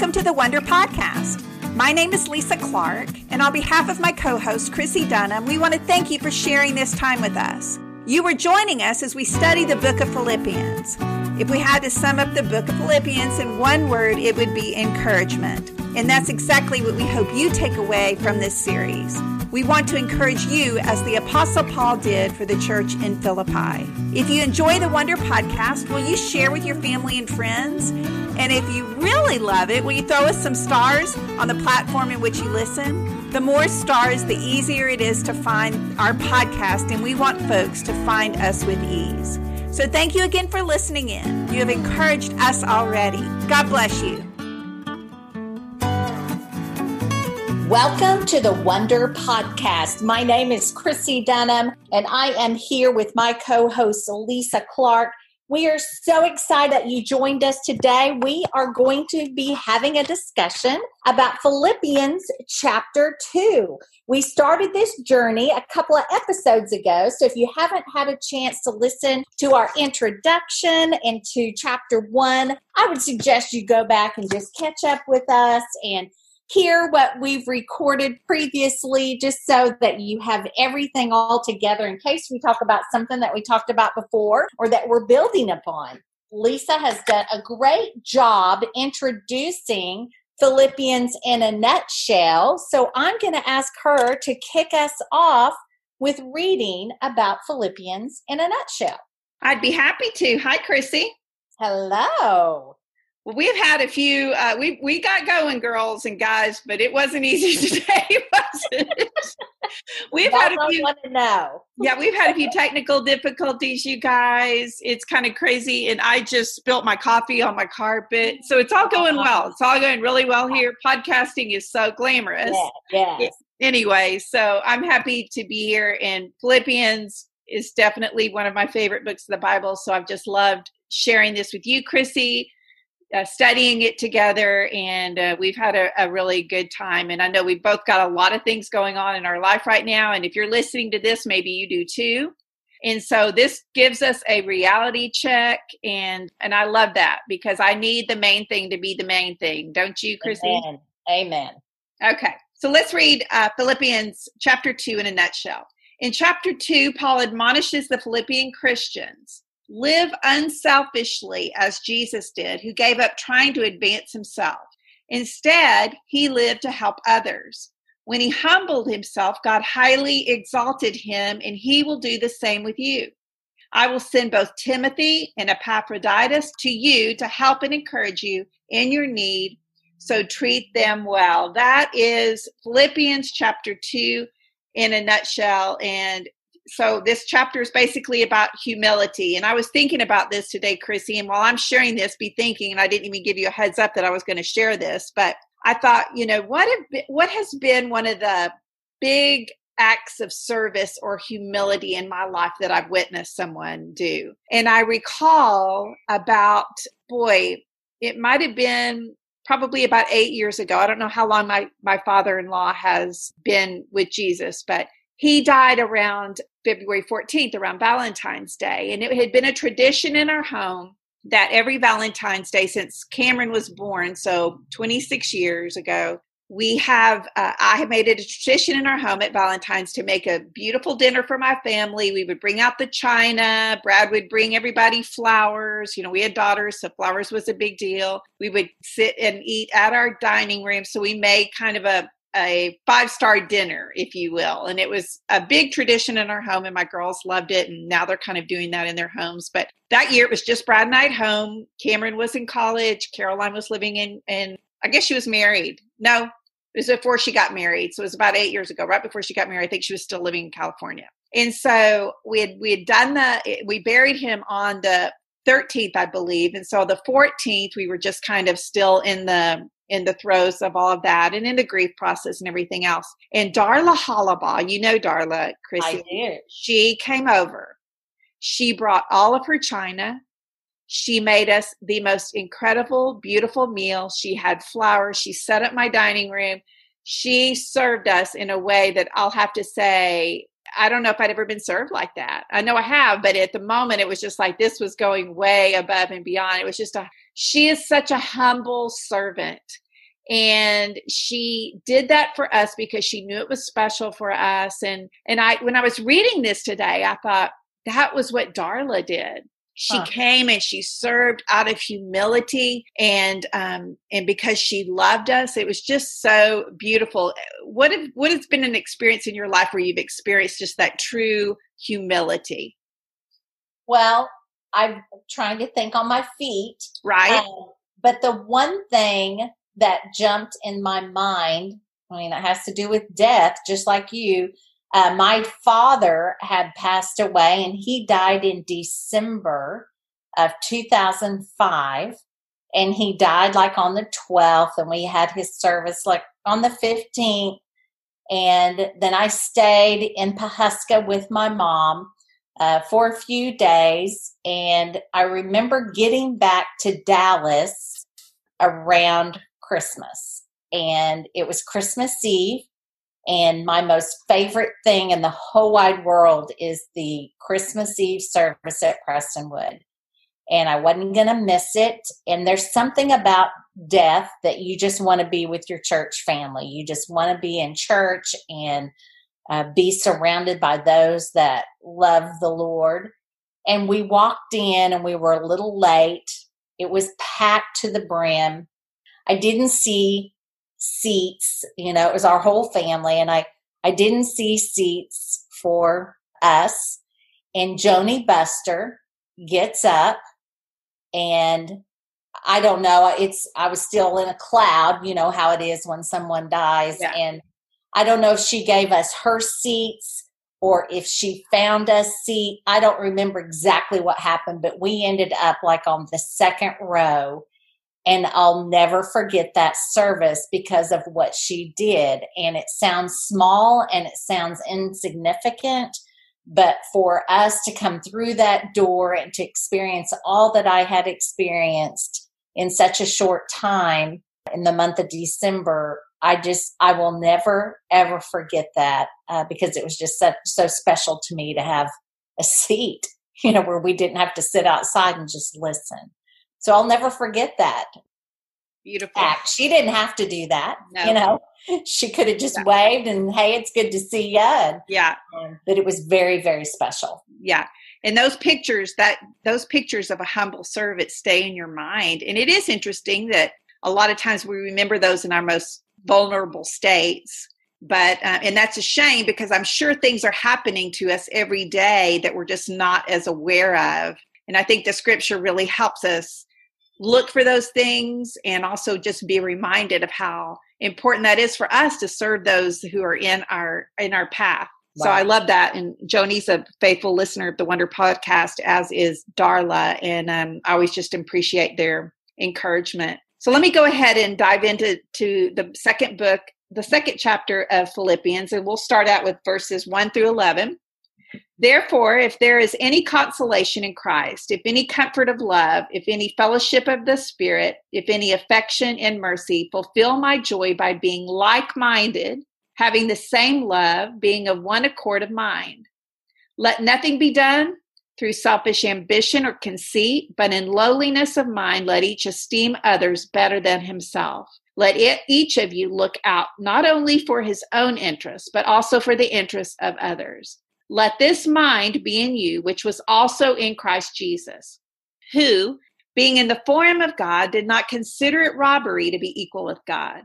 Welcome to the Wonder Podcast. My name is Lisa Clark, and on behalf of my co host, Chrissie Dunham, we want to thank you for sharing this time with us. You are joining us as we study the book of Philippians. If we had to sum up the book of Philippians in one word, it would be encouragement. And that's exactly what we hope you take away from this series. We want to encourage you as the Apostle Paul did for the church in Philippi. If you enjoy the Wonder podcast, will you share with your family and friends? And if you really love it, will you throw us some stars on the platform in which you listen? The more stars, the easier it is to find our podcast, and we want folks to find us with ease. So thank you again for listening in. You have encouraged us already. God bless you. Welcome to the Wonder Podcast. My name is Chrissie Dunham, and I am here with my co host, Lisa Clark. We are so excited that you joined us today. We are going to be having a discussion about Philippians chapter 2. We started this journey a couple of episodes ago. So if you haven't had a chance to listen to our introduction into chapter 1, I would suggest you go back and just catch up with us and hear what we've recorded previously just so that you have everything all together in case we talk about something that we talked about before or that we're building upon. Lisa has done a great job introducing Philippians in a nutshell. So I'm going to ask her to kick us off with reading about Philippians in a nutshell. I'd be happy to. Hi, Chrissie. Hello. Well, we've had a few. Uh, we we got going, girls and guys, but it wasn't easy today, was it? we've had a few. Know? yeah, we've had a few technical difficulties, you guys. It's kind of crazy, and I just spilt my coffee on my carpet, so it's all going well. It's all going really well here. Podcasting is so glamorous. Yeah. Yes. Anyway, so I'm happy to be here, and Philippians is definitely one of my favorite books of the Bible. So I've just loved sharing this with you, Chrissie uh, studying it together, and uh, we've had a, a, really good time. And I know we've both got a lot of things going on in our life right now. And if you're listening to this, maybe you do too. And so this gives us a reality check, and and I love that because I need the main thing to be the main thing, don't you, Chrissie? Amen. Amen. Okay, so let's read uh, Philippians chapter two in a nutshell. In chapter two, Paul admonishes the Philippian Christians Live unselfishly as Jesus did, who gave up trying to advance himself. Instead, he lived to help others. When he humbled himself, God highly exalted him, and he will do the same with you. I will send both Timothy and Epaphroditus to you to help and encourage you in your need, so treat them well. That is Philippians chapter 2 in a nutshell. And so this chapter is basically about humility. And i was thinking about this today chrissie and while i'm sharing this be thinking and i didn't even give you a heads up that i was going to share this but i thought you know what have, what has been one of the big acts of service or humility in my life that i've witnessed someone do? And i recall about boy it might have been probably about eight years ago. I don't know how long my my father-in-law has been with jesus but he died around February 14th, around Valentine's Day. And it had been a tradition in our home that every Valentine's Day since Cameron was born, so 26 years ago, we have uh, i have made it a tradition in our home at valentine's to make a beautiful dinner for my family we would bring out the china brad would bring everybody flowers you know we had daughters so flowers was a big deal we would sit and eat at our dining room so we made kind of a a five star dinner, if you will. And it was a big tradition in our home, and my girls loved it. And now they're kind of doing that in their homes. But that year, it was just Brad and I at home. Cameron was in college. Caroline was living in, and I guess she was married. No, it was before she got married. So it was about eight years ago, right before she got married. I think she was still living in California. And so we had we had done the we buried him on the 13th, I believe. And so the 14th, we were just kind of still in the in the throes of all of that and in the grief process and everything else. And Darla Hollabaugh, you know Darla, Chrissie. I did. She came over. She brought all of her china. She made us the most incredible, beautiful meal. She had flowers. She set up my dining room. She served us in a way that I'll have to say I don't know if I'd ever been served like that. I know I have, but at the moment it was just like this was going way above and beyond. It was just a she is such a humble servant. and she did that for us because she knew it was special for us. And and i when i was reading this today i thought that was what darla did. She huh. came and she served out of humility. And um and because she loved us it was just so beautiful. What have what has been an experience in your life where you've experienced just that true humility? Well i'm trying to think on my feet right um, but the one thing that jumped in my mind i mean it has to do with death just like you uh, my father had passed away and he died in December of 2005. And he died like on the 12th, and we had his service like on the 15th. And then I stayed in Pawhuska with my mom uh, for a few days. And I remember getting back to Dallas around Christmas. And it was Christmas Eve. And my most favorite thing in the whole wide world is the Christmas Eve service at Prestonwood. And I wasn't going to miss it. And there's something about death that you just want to be with your church family. You just want to be in church and uh, be surrounded by those that love the Lord. And we walked in and we were a little late. It was packed to the brim. I didn't see seats. You know, it was our whole family, and I I didn't see seats for us. And Joni Buster gets up, and I don't know. It's I was still in a cloud. You know how it is when someone dies, yeah. and I don't know if she gave us her seats or if she found us seat. I don't remember exactly what happened, but we ended up like on the second row and I'll never forget that service because of what she did. And it sounds small and it sounds insignificant, but for us to come through that door and to experience all that I had experienced in such a short time in the month of December, I just, I will never, ever forget that uh, because it was just so, so special to me to have a seat, you know, where we didn't have to sit outside and just listen. So I'll never forget that. Beautiful. Act. She didn't have to do that. No. You know, she could have just waved and, hey, it's good to see you. And, yeah. but it was very, very special. Yeah. And those pictures, that those pictures of a humble servant stay in your mind. And it is interesting that a lot of times we remember those in our most vulnerable states. But uh, and that's a shame because i'm sure things are happening to us every day that we're just not as aware of. And i think the scripture really helps us look for those things and also just be reminded of how important that is for us to serve those who are in our in our path. Wow. so i love that. And joni's a faithful listener of the wonder podcast as is darla. And um, i always just appreciate their encouragement so let me go ahead and dive into to the second book the second chapter of philippians and we'll start out with verses 1 through 11 Therefore, if there is any consolation in Christ, if any comfort of love, if any fellowship of the Spirit, if any affection and mercy, fulfill my joy by being like minded, having the same love, being of one accord of mind. Let nothing be done through selfish ambition or conceit, but in lowliness of mind, let each esteem others better than himself. Let it, each of you look out not only for his own interests, but also for the interests of others. Let this mind be in you, which was also in Christ Jesus, who, being in the form of God, did not consider it robbery to be equal with God,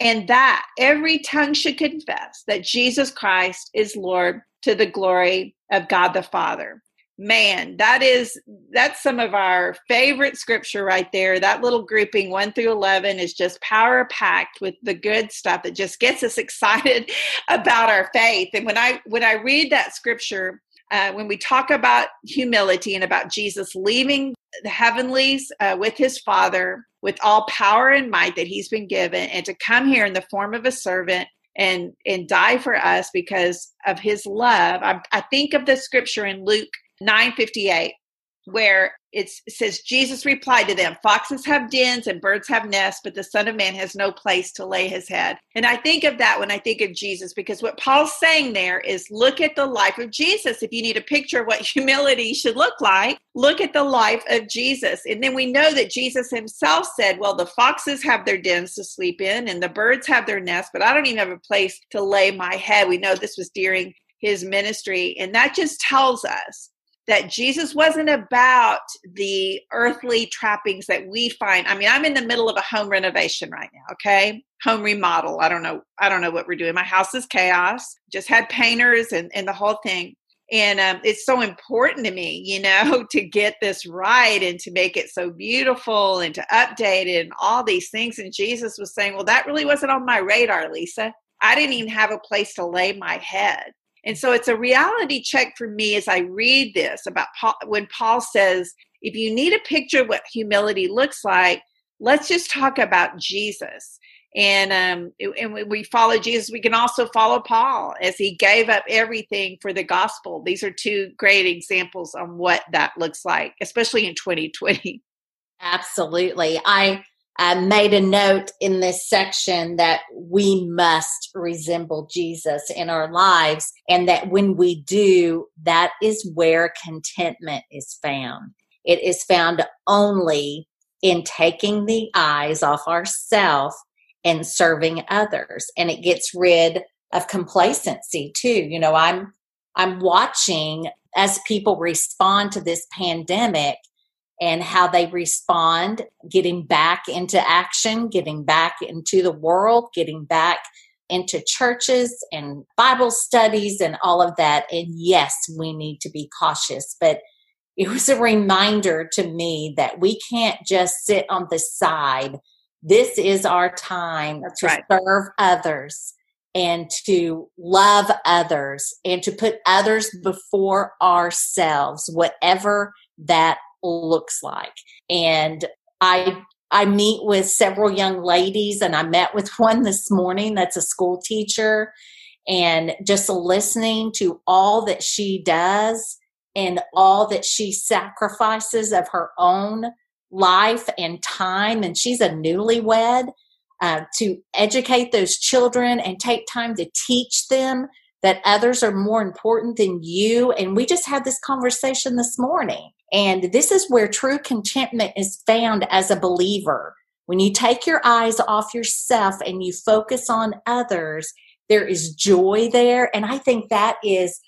And that every tongue should confess that Jesus Christ is Lord to the glory of God the Father. Man, that is that's some of our favorite scripture right there. That little grouping 1 through 11 is just power packed with the good stuff that just gets us excited about our faith. And when I when I read that scripture, uh, when we talk about humility and about Jesus leaving the heavenlies uh, with his Father with all power and might that he's been given, and to come here in the form of a servant and and die for us because of his love. I, I think of the scripture in Luke 9:58 where it says Jesus replied to them, Foxes have dens and birds have nests, but the Son of Man has no place to lay his head. And I think of that when I think of Jesus, because what Paul's saying there is look at the life of Jesus. If you need a picture of what humility should look like, look at the life of Jesus. And then we know that Jesus himself said, Well, the foxes have their dens to sleep in, and the birds have their nests, but I don't even have a place to lay my head. We know this was during his ministry. And that just tells us that Jesus wasn't about the earthly trappings that we find. I mean, I'm in the middle of a home renovation right now, okay? Home remodel. I don't know. I don't know what we're doing. My house is chaos. Just had painters and, and the whole thing. And um, it's so important to me, you know, to get this right and to make it so beautiful and to update it and all these things. And Jesus was saying, Well, that really wasn't on my radar, Lisa. I didn't even have a place to lay my head. And so it's a reality check for me as I read this about Paul, when Paul says, if you need a picture of what humility looks like, let's just talk about Jesus. And um, and we follow Jesus, we can also follow Paul as he gave up everything for the gospel. These are two great examples on what that looks like, especially in 2020. Absolutely. I I made a note in this section that we must resemble Jesus in our lives, and that when we do, that is where contentment is found. It is found only in taking the eyes off ourselves and serving others, and it gets rid of complacency too. You know, I'm I'm watching as people respond to this pandemic and how they respond, getting back into action, getting back into the world, getting back into churches and Bible studies and all of that. And yes, we need to be cautious, but it was a reminder to me that we can't just sit on the side. This is our time That's to right. serve others and to love others and to put others before ourselves, whatever that looks like. And I I meet with several young ladies and I met with one this morning that's a school teacher. And just listening to all that she does and all that she sacrifices of her own life and time and she's a newlywed uh, to educate those children and take time to teach them that others are more important than you. And we just had this conversation this morning and this is where true contentment is found as a believer. When you take your eyes off yourself and you focus on others, there is joy there. And I think that is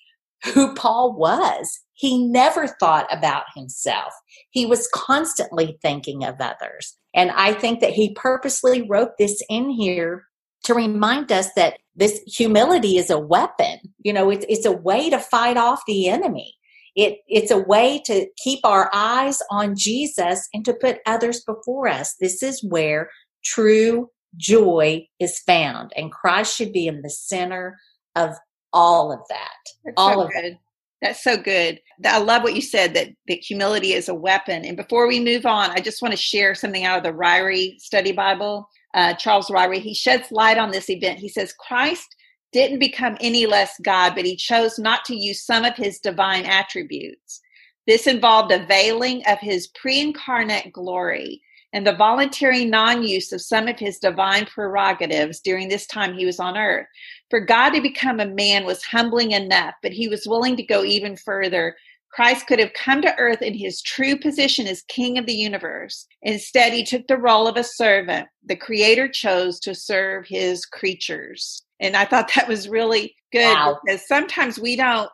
who Paul was. He never thought about himself. He was constantly thinking of others. And I think that he purposely wrote this in here to remind us that this humility is a weapon. You know, it's, it's a way to fight off the enemy. It, it's a way to keep our eyes on Jesus and to put others before us. This is where true joy is found, and Christ should be in the center of all of that. That's all so of good. That's so good. I love what you said that, that humility is a weapon. And before we move on, I just want to share something out of the Ryrie Study Bible. Uh, Charles Ryrie, he sheds light on this event. He says, Christ didn't become any less God, but he chose not to use some of his divine attributes. This involved a veiling of his pre incarnate glory and the voluntary non use of some of his divine prerogatives during this time he was on earth. For God to become a man was humbling enough, but he was willing to go even further. Christ could have come to earth in his true position as king of the universe. Instead, he took the role of a servant. The creator chose to serve his creatures. And I thought that was really good Wow. because sometimes we don't,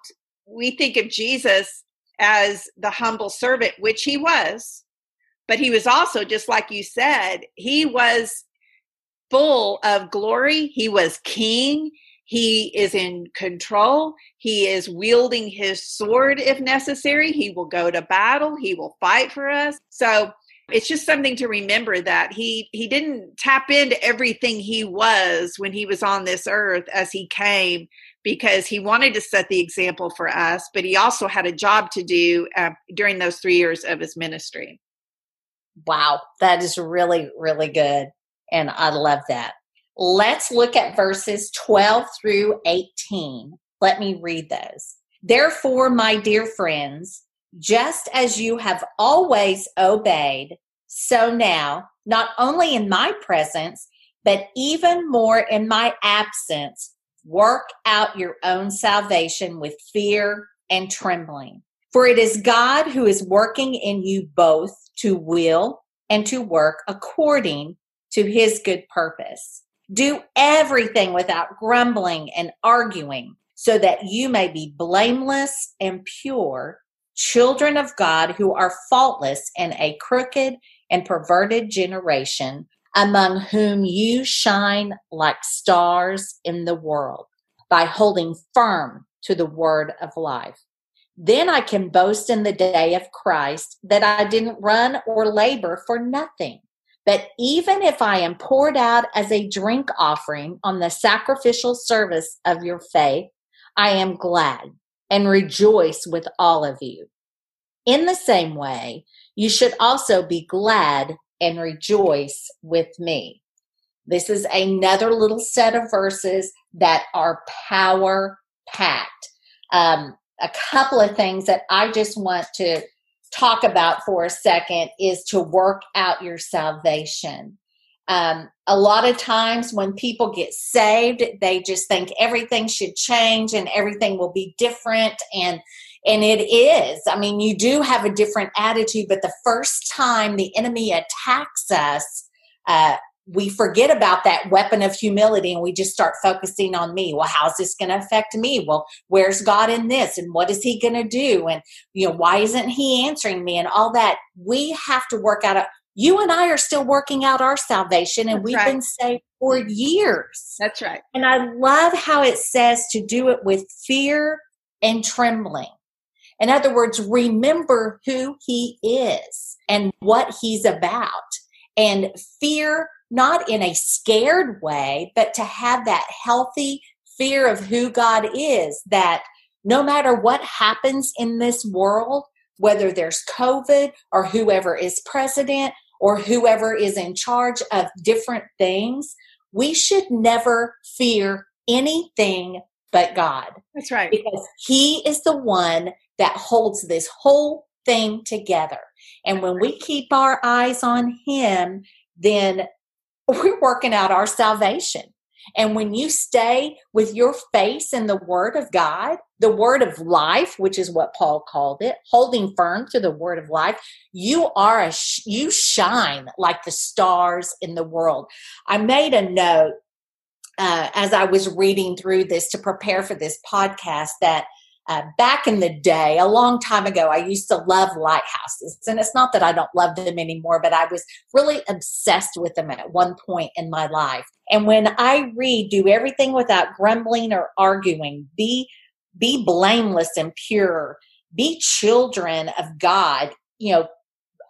we think of Jesus as the humble servant, which he was, but he was also, just like you said, he was full of glory. He was king. He is in control. He is wielding his sword if necessary. He will go to battle. He will fight for us. So it's just something to remember that he he didn't tap into everything he was when he was on this earth as he came because he wanted to set the example for us but he also had a job to do uh, during those three years of his ministry Wow, that is really, really good. And I love that. Let's look at verses 12 through 18. Let me read those. Therefore, my dear friends, just as you have always obeyed, so now, not only in my presence, but even more in my absence, work out your own salvation with fear and trembling. For it is God who is working in you both to will and to work according to his good purpose. Do everything without grumbling and arguing, so that you may be blameless and pure, children of God who are faultless in a crooked and perverted generation, among whom you shine like stars in the world by holding firm to the word of life. Then I can boast in the day of Christ that I didn't run or labor for nothing. But even if I am poured out as a drink offering on the sacrificial service of your faith, I am glad and rejoice with all of you. In the same way, you should also be glad and rejoice with me. This is another little set of verses that are power packed. Um, a couple of things that I just want to talk about for a second is to work out your salvation. Um, a lot of times when people get saved, they just think everything should change and everything will be different. And and it is. I mean, you do have a different attitude, but the first time the enemy attacks us, uh, we forget about that weapon of humility and we just start focusing on me. Well, how's this going to affect me? Well, where's God in this? And what is he going to do? And, you know, why isn't he answering me? And all that. We have to work out. A, you and I are still working out our salvation and That's we've right. been saved for years. That's right. And I love how it says to do it with fear and trembling. In other words, remember who he is and what he's about. And fear, not in a scared way, but to have that healthy fear of who God is, that no matter what happens in this world, whether there's COVID or whoever is president or whoever is in charge of different things, we should never fear anything but God. That's right. Because He is the one that holds this whole thing together. And when we keep our eyes on Him, then we're working out our salvation. And when you stay with your face in the Word of God, the Word of life, which is what Paul called it, holding firm to the Word of life, you are a you shine like the stars in the world. I made a note uh, as I was reading through this to prepare for this podcast that uh, back in the day, a long time ago, I used to love lighthouses. And it's not that I don't love them anymore, but I was really obsessed with them at one point in my life. And when I read, do everything without grumbling or arguing, be, be blameless and pure, be children of God, you know,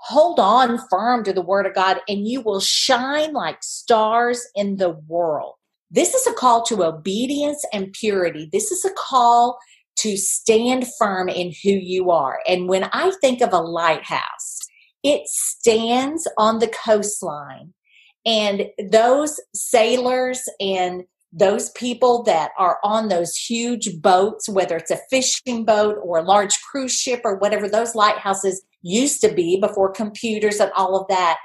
hold on firm to the word of God and you will shine like stars in the world. This is a call to obedience and purity. This is a call to stand firm in who you are. And when I think of a lighthouse, it stands on the coastline. And those sailors and those people that are on those huge boats, whether it's a fishing boat or a large cruise ship or whatever those lighthouses used to be before computers and all of that,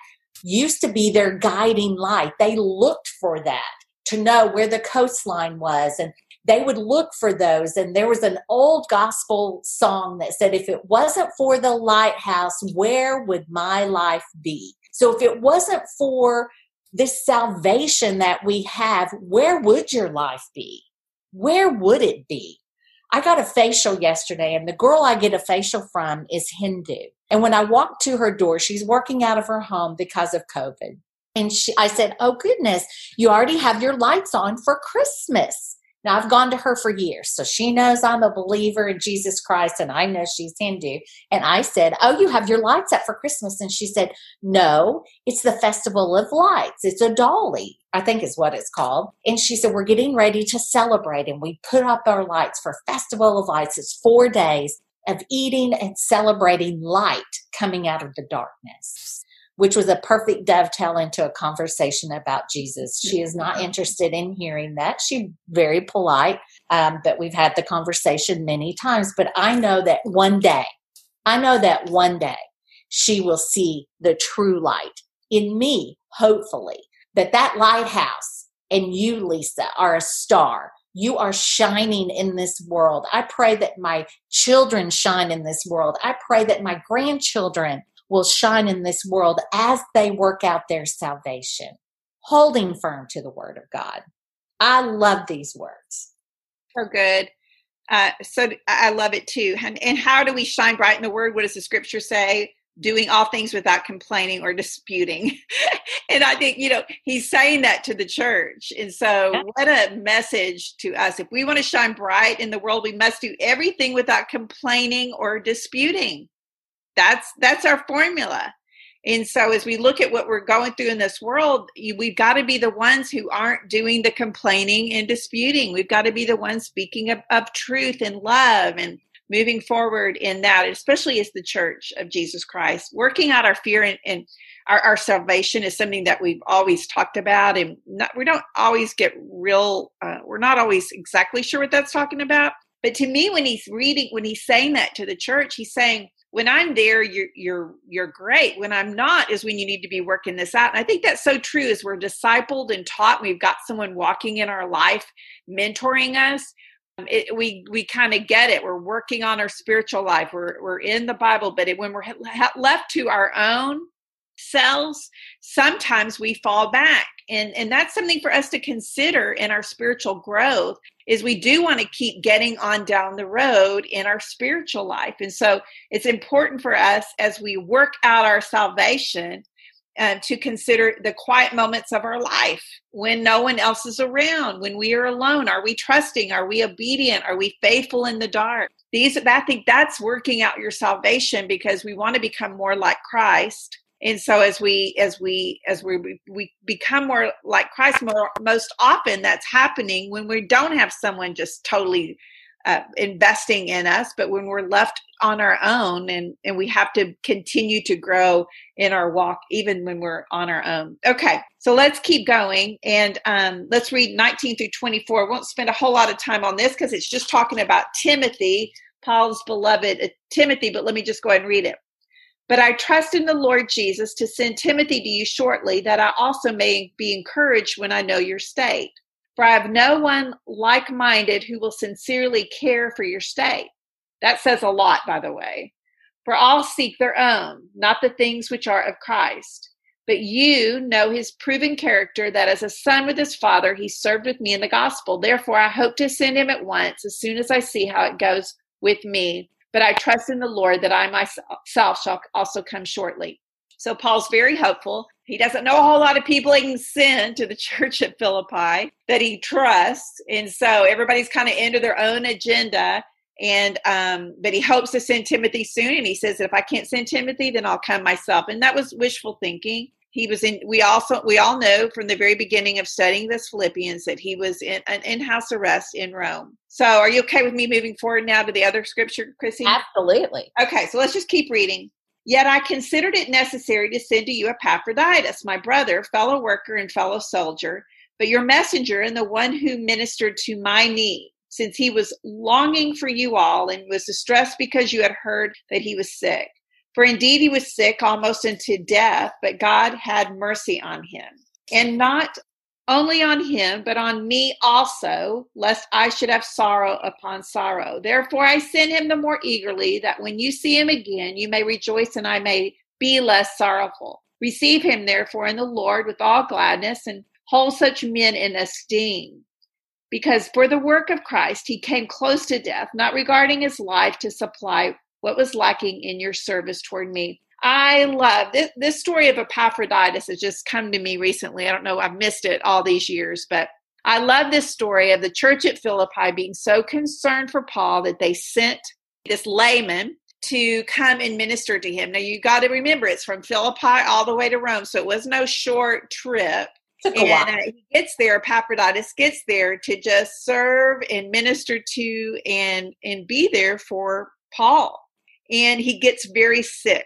used to be their guiding light. They looked for that to know where the coastline was and they would look for those. And there was an old gospel song that said if it wasn't for the lighthouse where would my life be? So if it wasn't for this salvation that we have where would your life be? Where would it be? I got a facial yesterday and the girl i get a facial from is hindu. And when i walked to her door she's working out of her home because of covid. And she, I said, Oh goodness, you already have your lights on for Christmas. Now I've gone to her for years, so she knows I'm a believer in Jesus Christ and I know she's Hindu. And I said, Oh, you have your lights up for Christmas. And she said, No, it's the Festival of Lights. It's a dolly, I think is what it's called. And she said, We're getting ready to celebrate. And we put up our lights for Festival of Lights. It's four days of eating and celebrating light coming out of the darkness. Which was a perfect dovetail into a conversation about Jesus. She is not interested in hearing that. She's very polite, um, but we've had the conversation many times. But I know that one day, I know that one day she will see the true light in me, hopefully, that that lighthouse and you, Lisa, are a star. You are shining in this world. I pray that my children shine in this world. I pray that my grandchildren will shine in this world as they work out their salvation, holding firm to the word of God. I love these words. So good. Uh, so I love it too. And, and how do we shine bright in the word? What does the scripture say? Doing all things without complaining or disputing. and I think, you know, he's saying that to the church. And so, what a message to us. If we want to shine bright in the world, we must do everything without complaining or disputing that's that's our formula. And so as we look at what we're going through in this world we've got to be the ones who aren't doing the complaining and disputing. We've got to be the ones speaking of, of truth and love and moving forward in that especially as the church of jesus christ working out our fear and, and our, our, salvation is something that we've always talked about and not, we don't always get real uh, we're not always exactly sure what that's talking about. But to me when he's reading when he's saying that to the church he's saying when I'm there, you're you're you're great. When I'm not is when you need to be working this out. And I think that's so true Is we're discipled and taught. We've got someone walking in our life, mentoring us. Um, it, we we kind of get it. We're working on our spiritual life. We're we're in the Bible, but it, when we're left to our own selves, sometimes we fall back, and and that's something for us to consider in our spiritual growth is we do want to keep getting on down the road in our spiritual life. And so it's important for us as we work out our salvation uh, to consider the quiet moments of our life when no one else is around, when we are alone. Are we trusting? Are we obedient? Are we faithful in the dark? These, I think that's working out your salvation because we want to become more like Christ and so as we as we as we we become more like christ more most often that's happening when we don't have someone just totally uh, investing in us but when we're left on our own and and we have to continue to grow in our walk even when we're on our own. Okay so let's keep going and um, let's read 19 through 24 I won't spend a whole lot of time on this because it's just talking about timothy paul's beloved uh, timothy but let me just go ahead and read it but I trust in the Lord Jesus to send Timothy to you shortly, that I also may be encouraged when I know your state. For I have no one like minded who will sincerely care for your state. That says a lot, by the way. For all seek their own, not the things which are of Christ. But you know his proven character that as a son with his father, he served with me in the gospel. Therefore, I hope to send him at once as soon as I see how it goes with me but I trust in the Lord that I myself shall also come shortly. So Paul's very hopeful. He doesn't know a whole lot of people he can send to the church at Philippi that he trusts. And so everybody's kind of into their own agenda. And um, but he hopes to send Timothy soon. And he says, if I can't send Timothy, then I'll come myself. And that was wishful thinking he was in we also we all know from the very beginning of studying this philippians that he was in an in-house arrest in rome. So are you okay with me moving forward now to the other scripture chrissie absolutely. Okay so let's just keep reading. Yet i considered it necessary to send to you epaphroditus my brother fellow worker and fellow soldier but your messenger and the one who ministered to my need since he was longing for you all and was distressed because you had heard that he was sick for indeed he was sick almost unto death, but God had mercy on him. And not only on him, but on me also, lest I should have sorrow upon sorrow. Therefore I send him the more eagerly, that when you see him again, you may rejoice and I may be less sorrowful. Receive him, therefore, in the Lord with all gladness, and hold such men in esteem. Because for the work of Christ he came close to death, not regarding his life to supply what was lacking in your service toward me. I love this, this story of Epaphroditus has just come to me recently. I don't know, I've missed it all these years, but I love this story of the church at Philippi being so concerned for Paul that they sent this layman to come and minister to him. Now you got to remember it's from Philippi all the way to Rome, so it was no short trip. and uh, he gets there, Epaphroditus gets there to just serve and minister to and and be there for Paul and he gets very sick.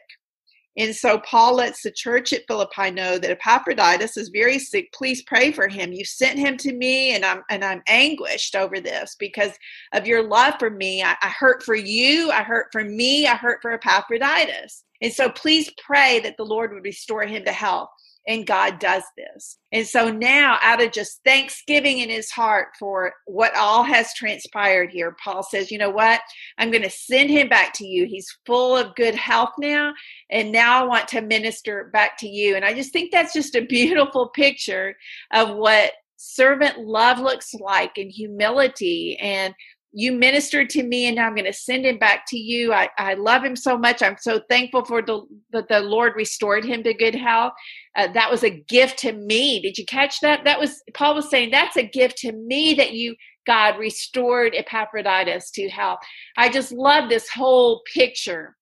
And so Paul lets the church at Philippi know that Epaphroditus is very sick. Please pray for him. You sent him to me, and I'm and I'm anguished over this because of your love for me. I, I hurt for you. I hurt for me. I hurt for Epaphroditus. And so please pray that the Lord would restore him to health and God does this. And so now, out of just thanksgiving in his heart for what all has transpired here, Paul says, You know what? I'm going to send him back to you. He's full of good health now. And now I want to minister back to you. And I just think that's just a beautiful picture of what servant love looks like in humility and you ministered to me and now i'm going to send him back to you. I, I love him so much. I'm so thankful for the that the lord restored him to good health. Uh, that was a gift to me. Did you catch that? That was paul was saying that's a gift to me that you god restored epaphroditus to health. I just love this whole picture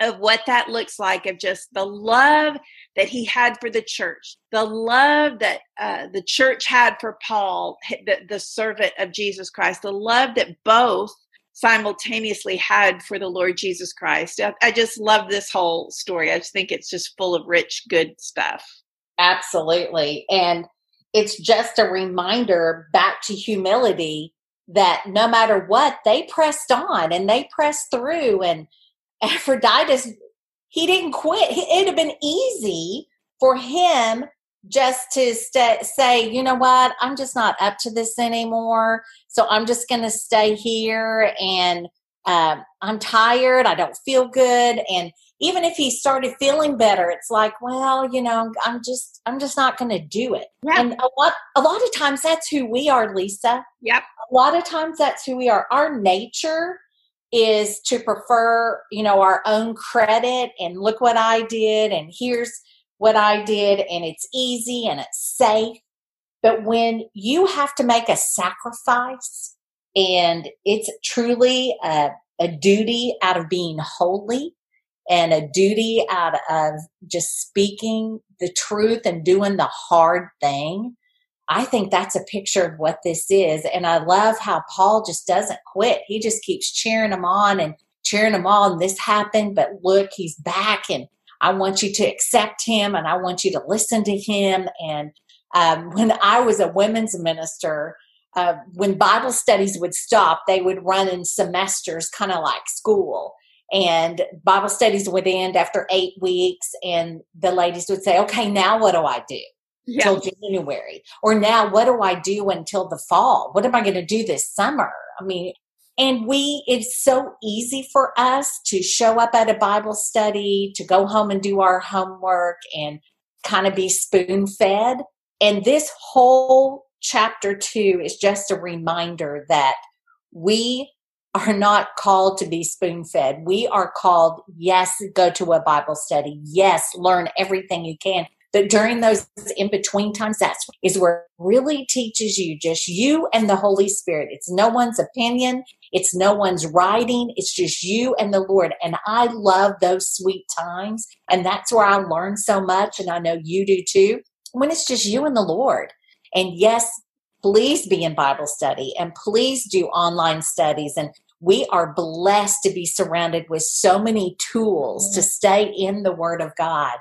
of what that looks like of just the love that he had for the church, the love that uh, the church had for Paul, the, the servant of Jesus Christ, the love that both simultaneously had for the Lord Jesus Christ. I, I just love this whole story. I just think it's just full of rich, good stuff. Absolutely. And it's just a reminder back to humility that no matter what, they pressed on and they pressed through. And Epaphroditus, he didn't quit. It'd have been easy for him just to st- say, you know what, I'm just not up to this anymore. So I'm just going to stay here and um, I'm tired. I don't feel good. And even if he started feeling better, it's like, well, you know, I'm just, I'm just not going to do it. Yeah. And a lot, a lot of times that's who we are, Lisa. Yep. A lot of times that's who we are. Our nature is to prefer, you know, our own credit and look what I did and here's what I did and it's easy and it's safe. But when you have to make a sacrifice and it's truly a, a duty out of being holy and a duty out of just speaking the truth and doing the hard thing, I think that's a picture of what this is. And I love how Paul just doesn't quit. He just keeps cheering them on and cheering them on. This happened, but look, he's back and I want you to accept him and I want you to listen to him. And um, when I was a women's minister, uh, when Bible studies would stop, they would run in semesters, kind of like school. And Bible studies would end after eight weeks, and the ladies would say, Okay, now what do I do? Yeah. till January. Or now, what do I do until the fall? What am I going to do this summer? I mean, and we, it's so easy for us to show up at a Bible study, to go home and do our homework and kind of be spoon fed. And this whole chapter two is just a reminder that we are not called to be spoon fed. We are called, yes, go to a Bible study. Yes, learn everything you can that during those in between times, that's is where it really teaches you just you and the Holy Spirit. It's no one's opinion. It's no one's writing. It's just you and the Lord. And I love those sweet times. And that's where I learn so much. And I know you do too. When it's just you and the Lord. And yes, please be in Bible study and please do online studies. And we are blessed to be surrounded with so many tools to stay in the Word of God.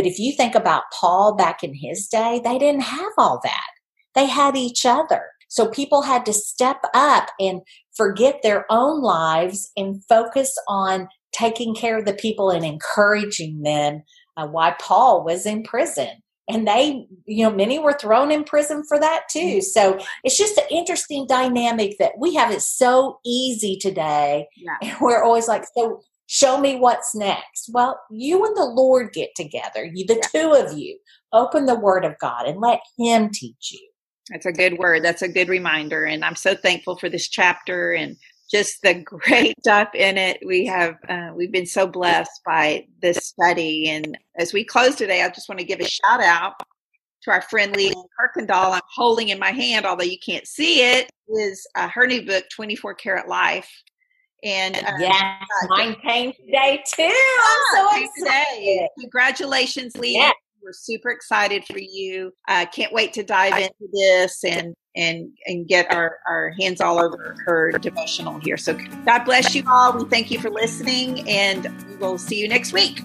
But if you think about Paul back in his day, they didn't have all that. They had each other. So people had to step up and forget their own lives and focus on taking care of the people and encouraging them. Uh, why Paul was in prison. And they, you know, many were thrown in prison for that too. Mm-hmm. So it's just an interesting dynamic that we have it so easy today. Yeah. And we're always like, so show me what's next. Well, you and the Lord get together, you, the yeah. two of you, open the Word of God and let Him teach you. That's a good word. That's a good reminder. And I'm so thankful for this chapter and just the great stuff in it. We have uh, we've been so blessed by this study. And as we close today, I just want to give a shout out to our friend Lee Kirkendall. I'm holding in my hand, although you can't see it, is uh, her new book, 24 Karat Life. And uh, yeah, mine came today too. I'm so excited. Today. Congratulations, Lee. Yeah. We're super excited for you. Uh, can't wait to dive into this and and and get our, our hands all over her devotional here. So God bless you all. We thank you for listening and we will see you next week.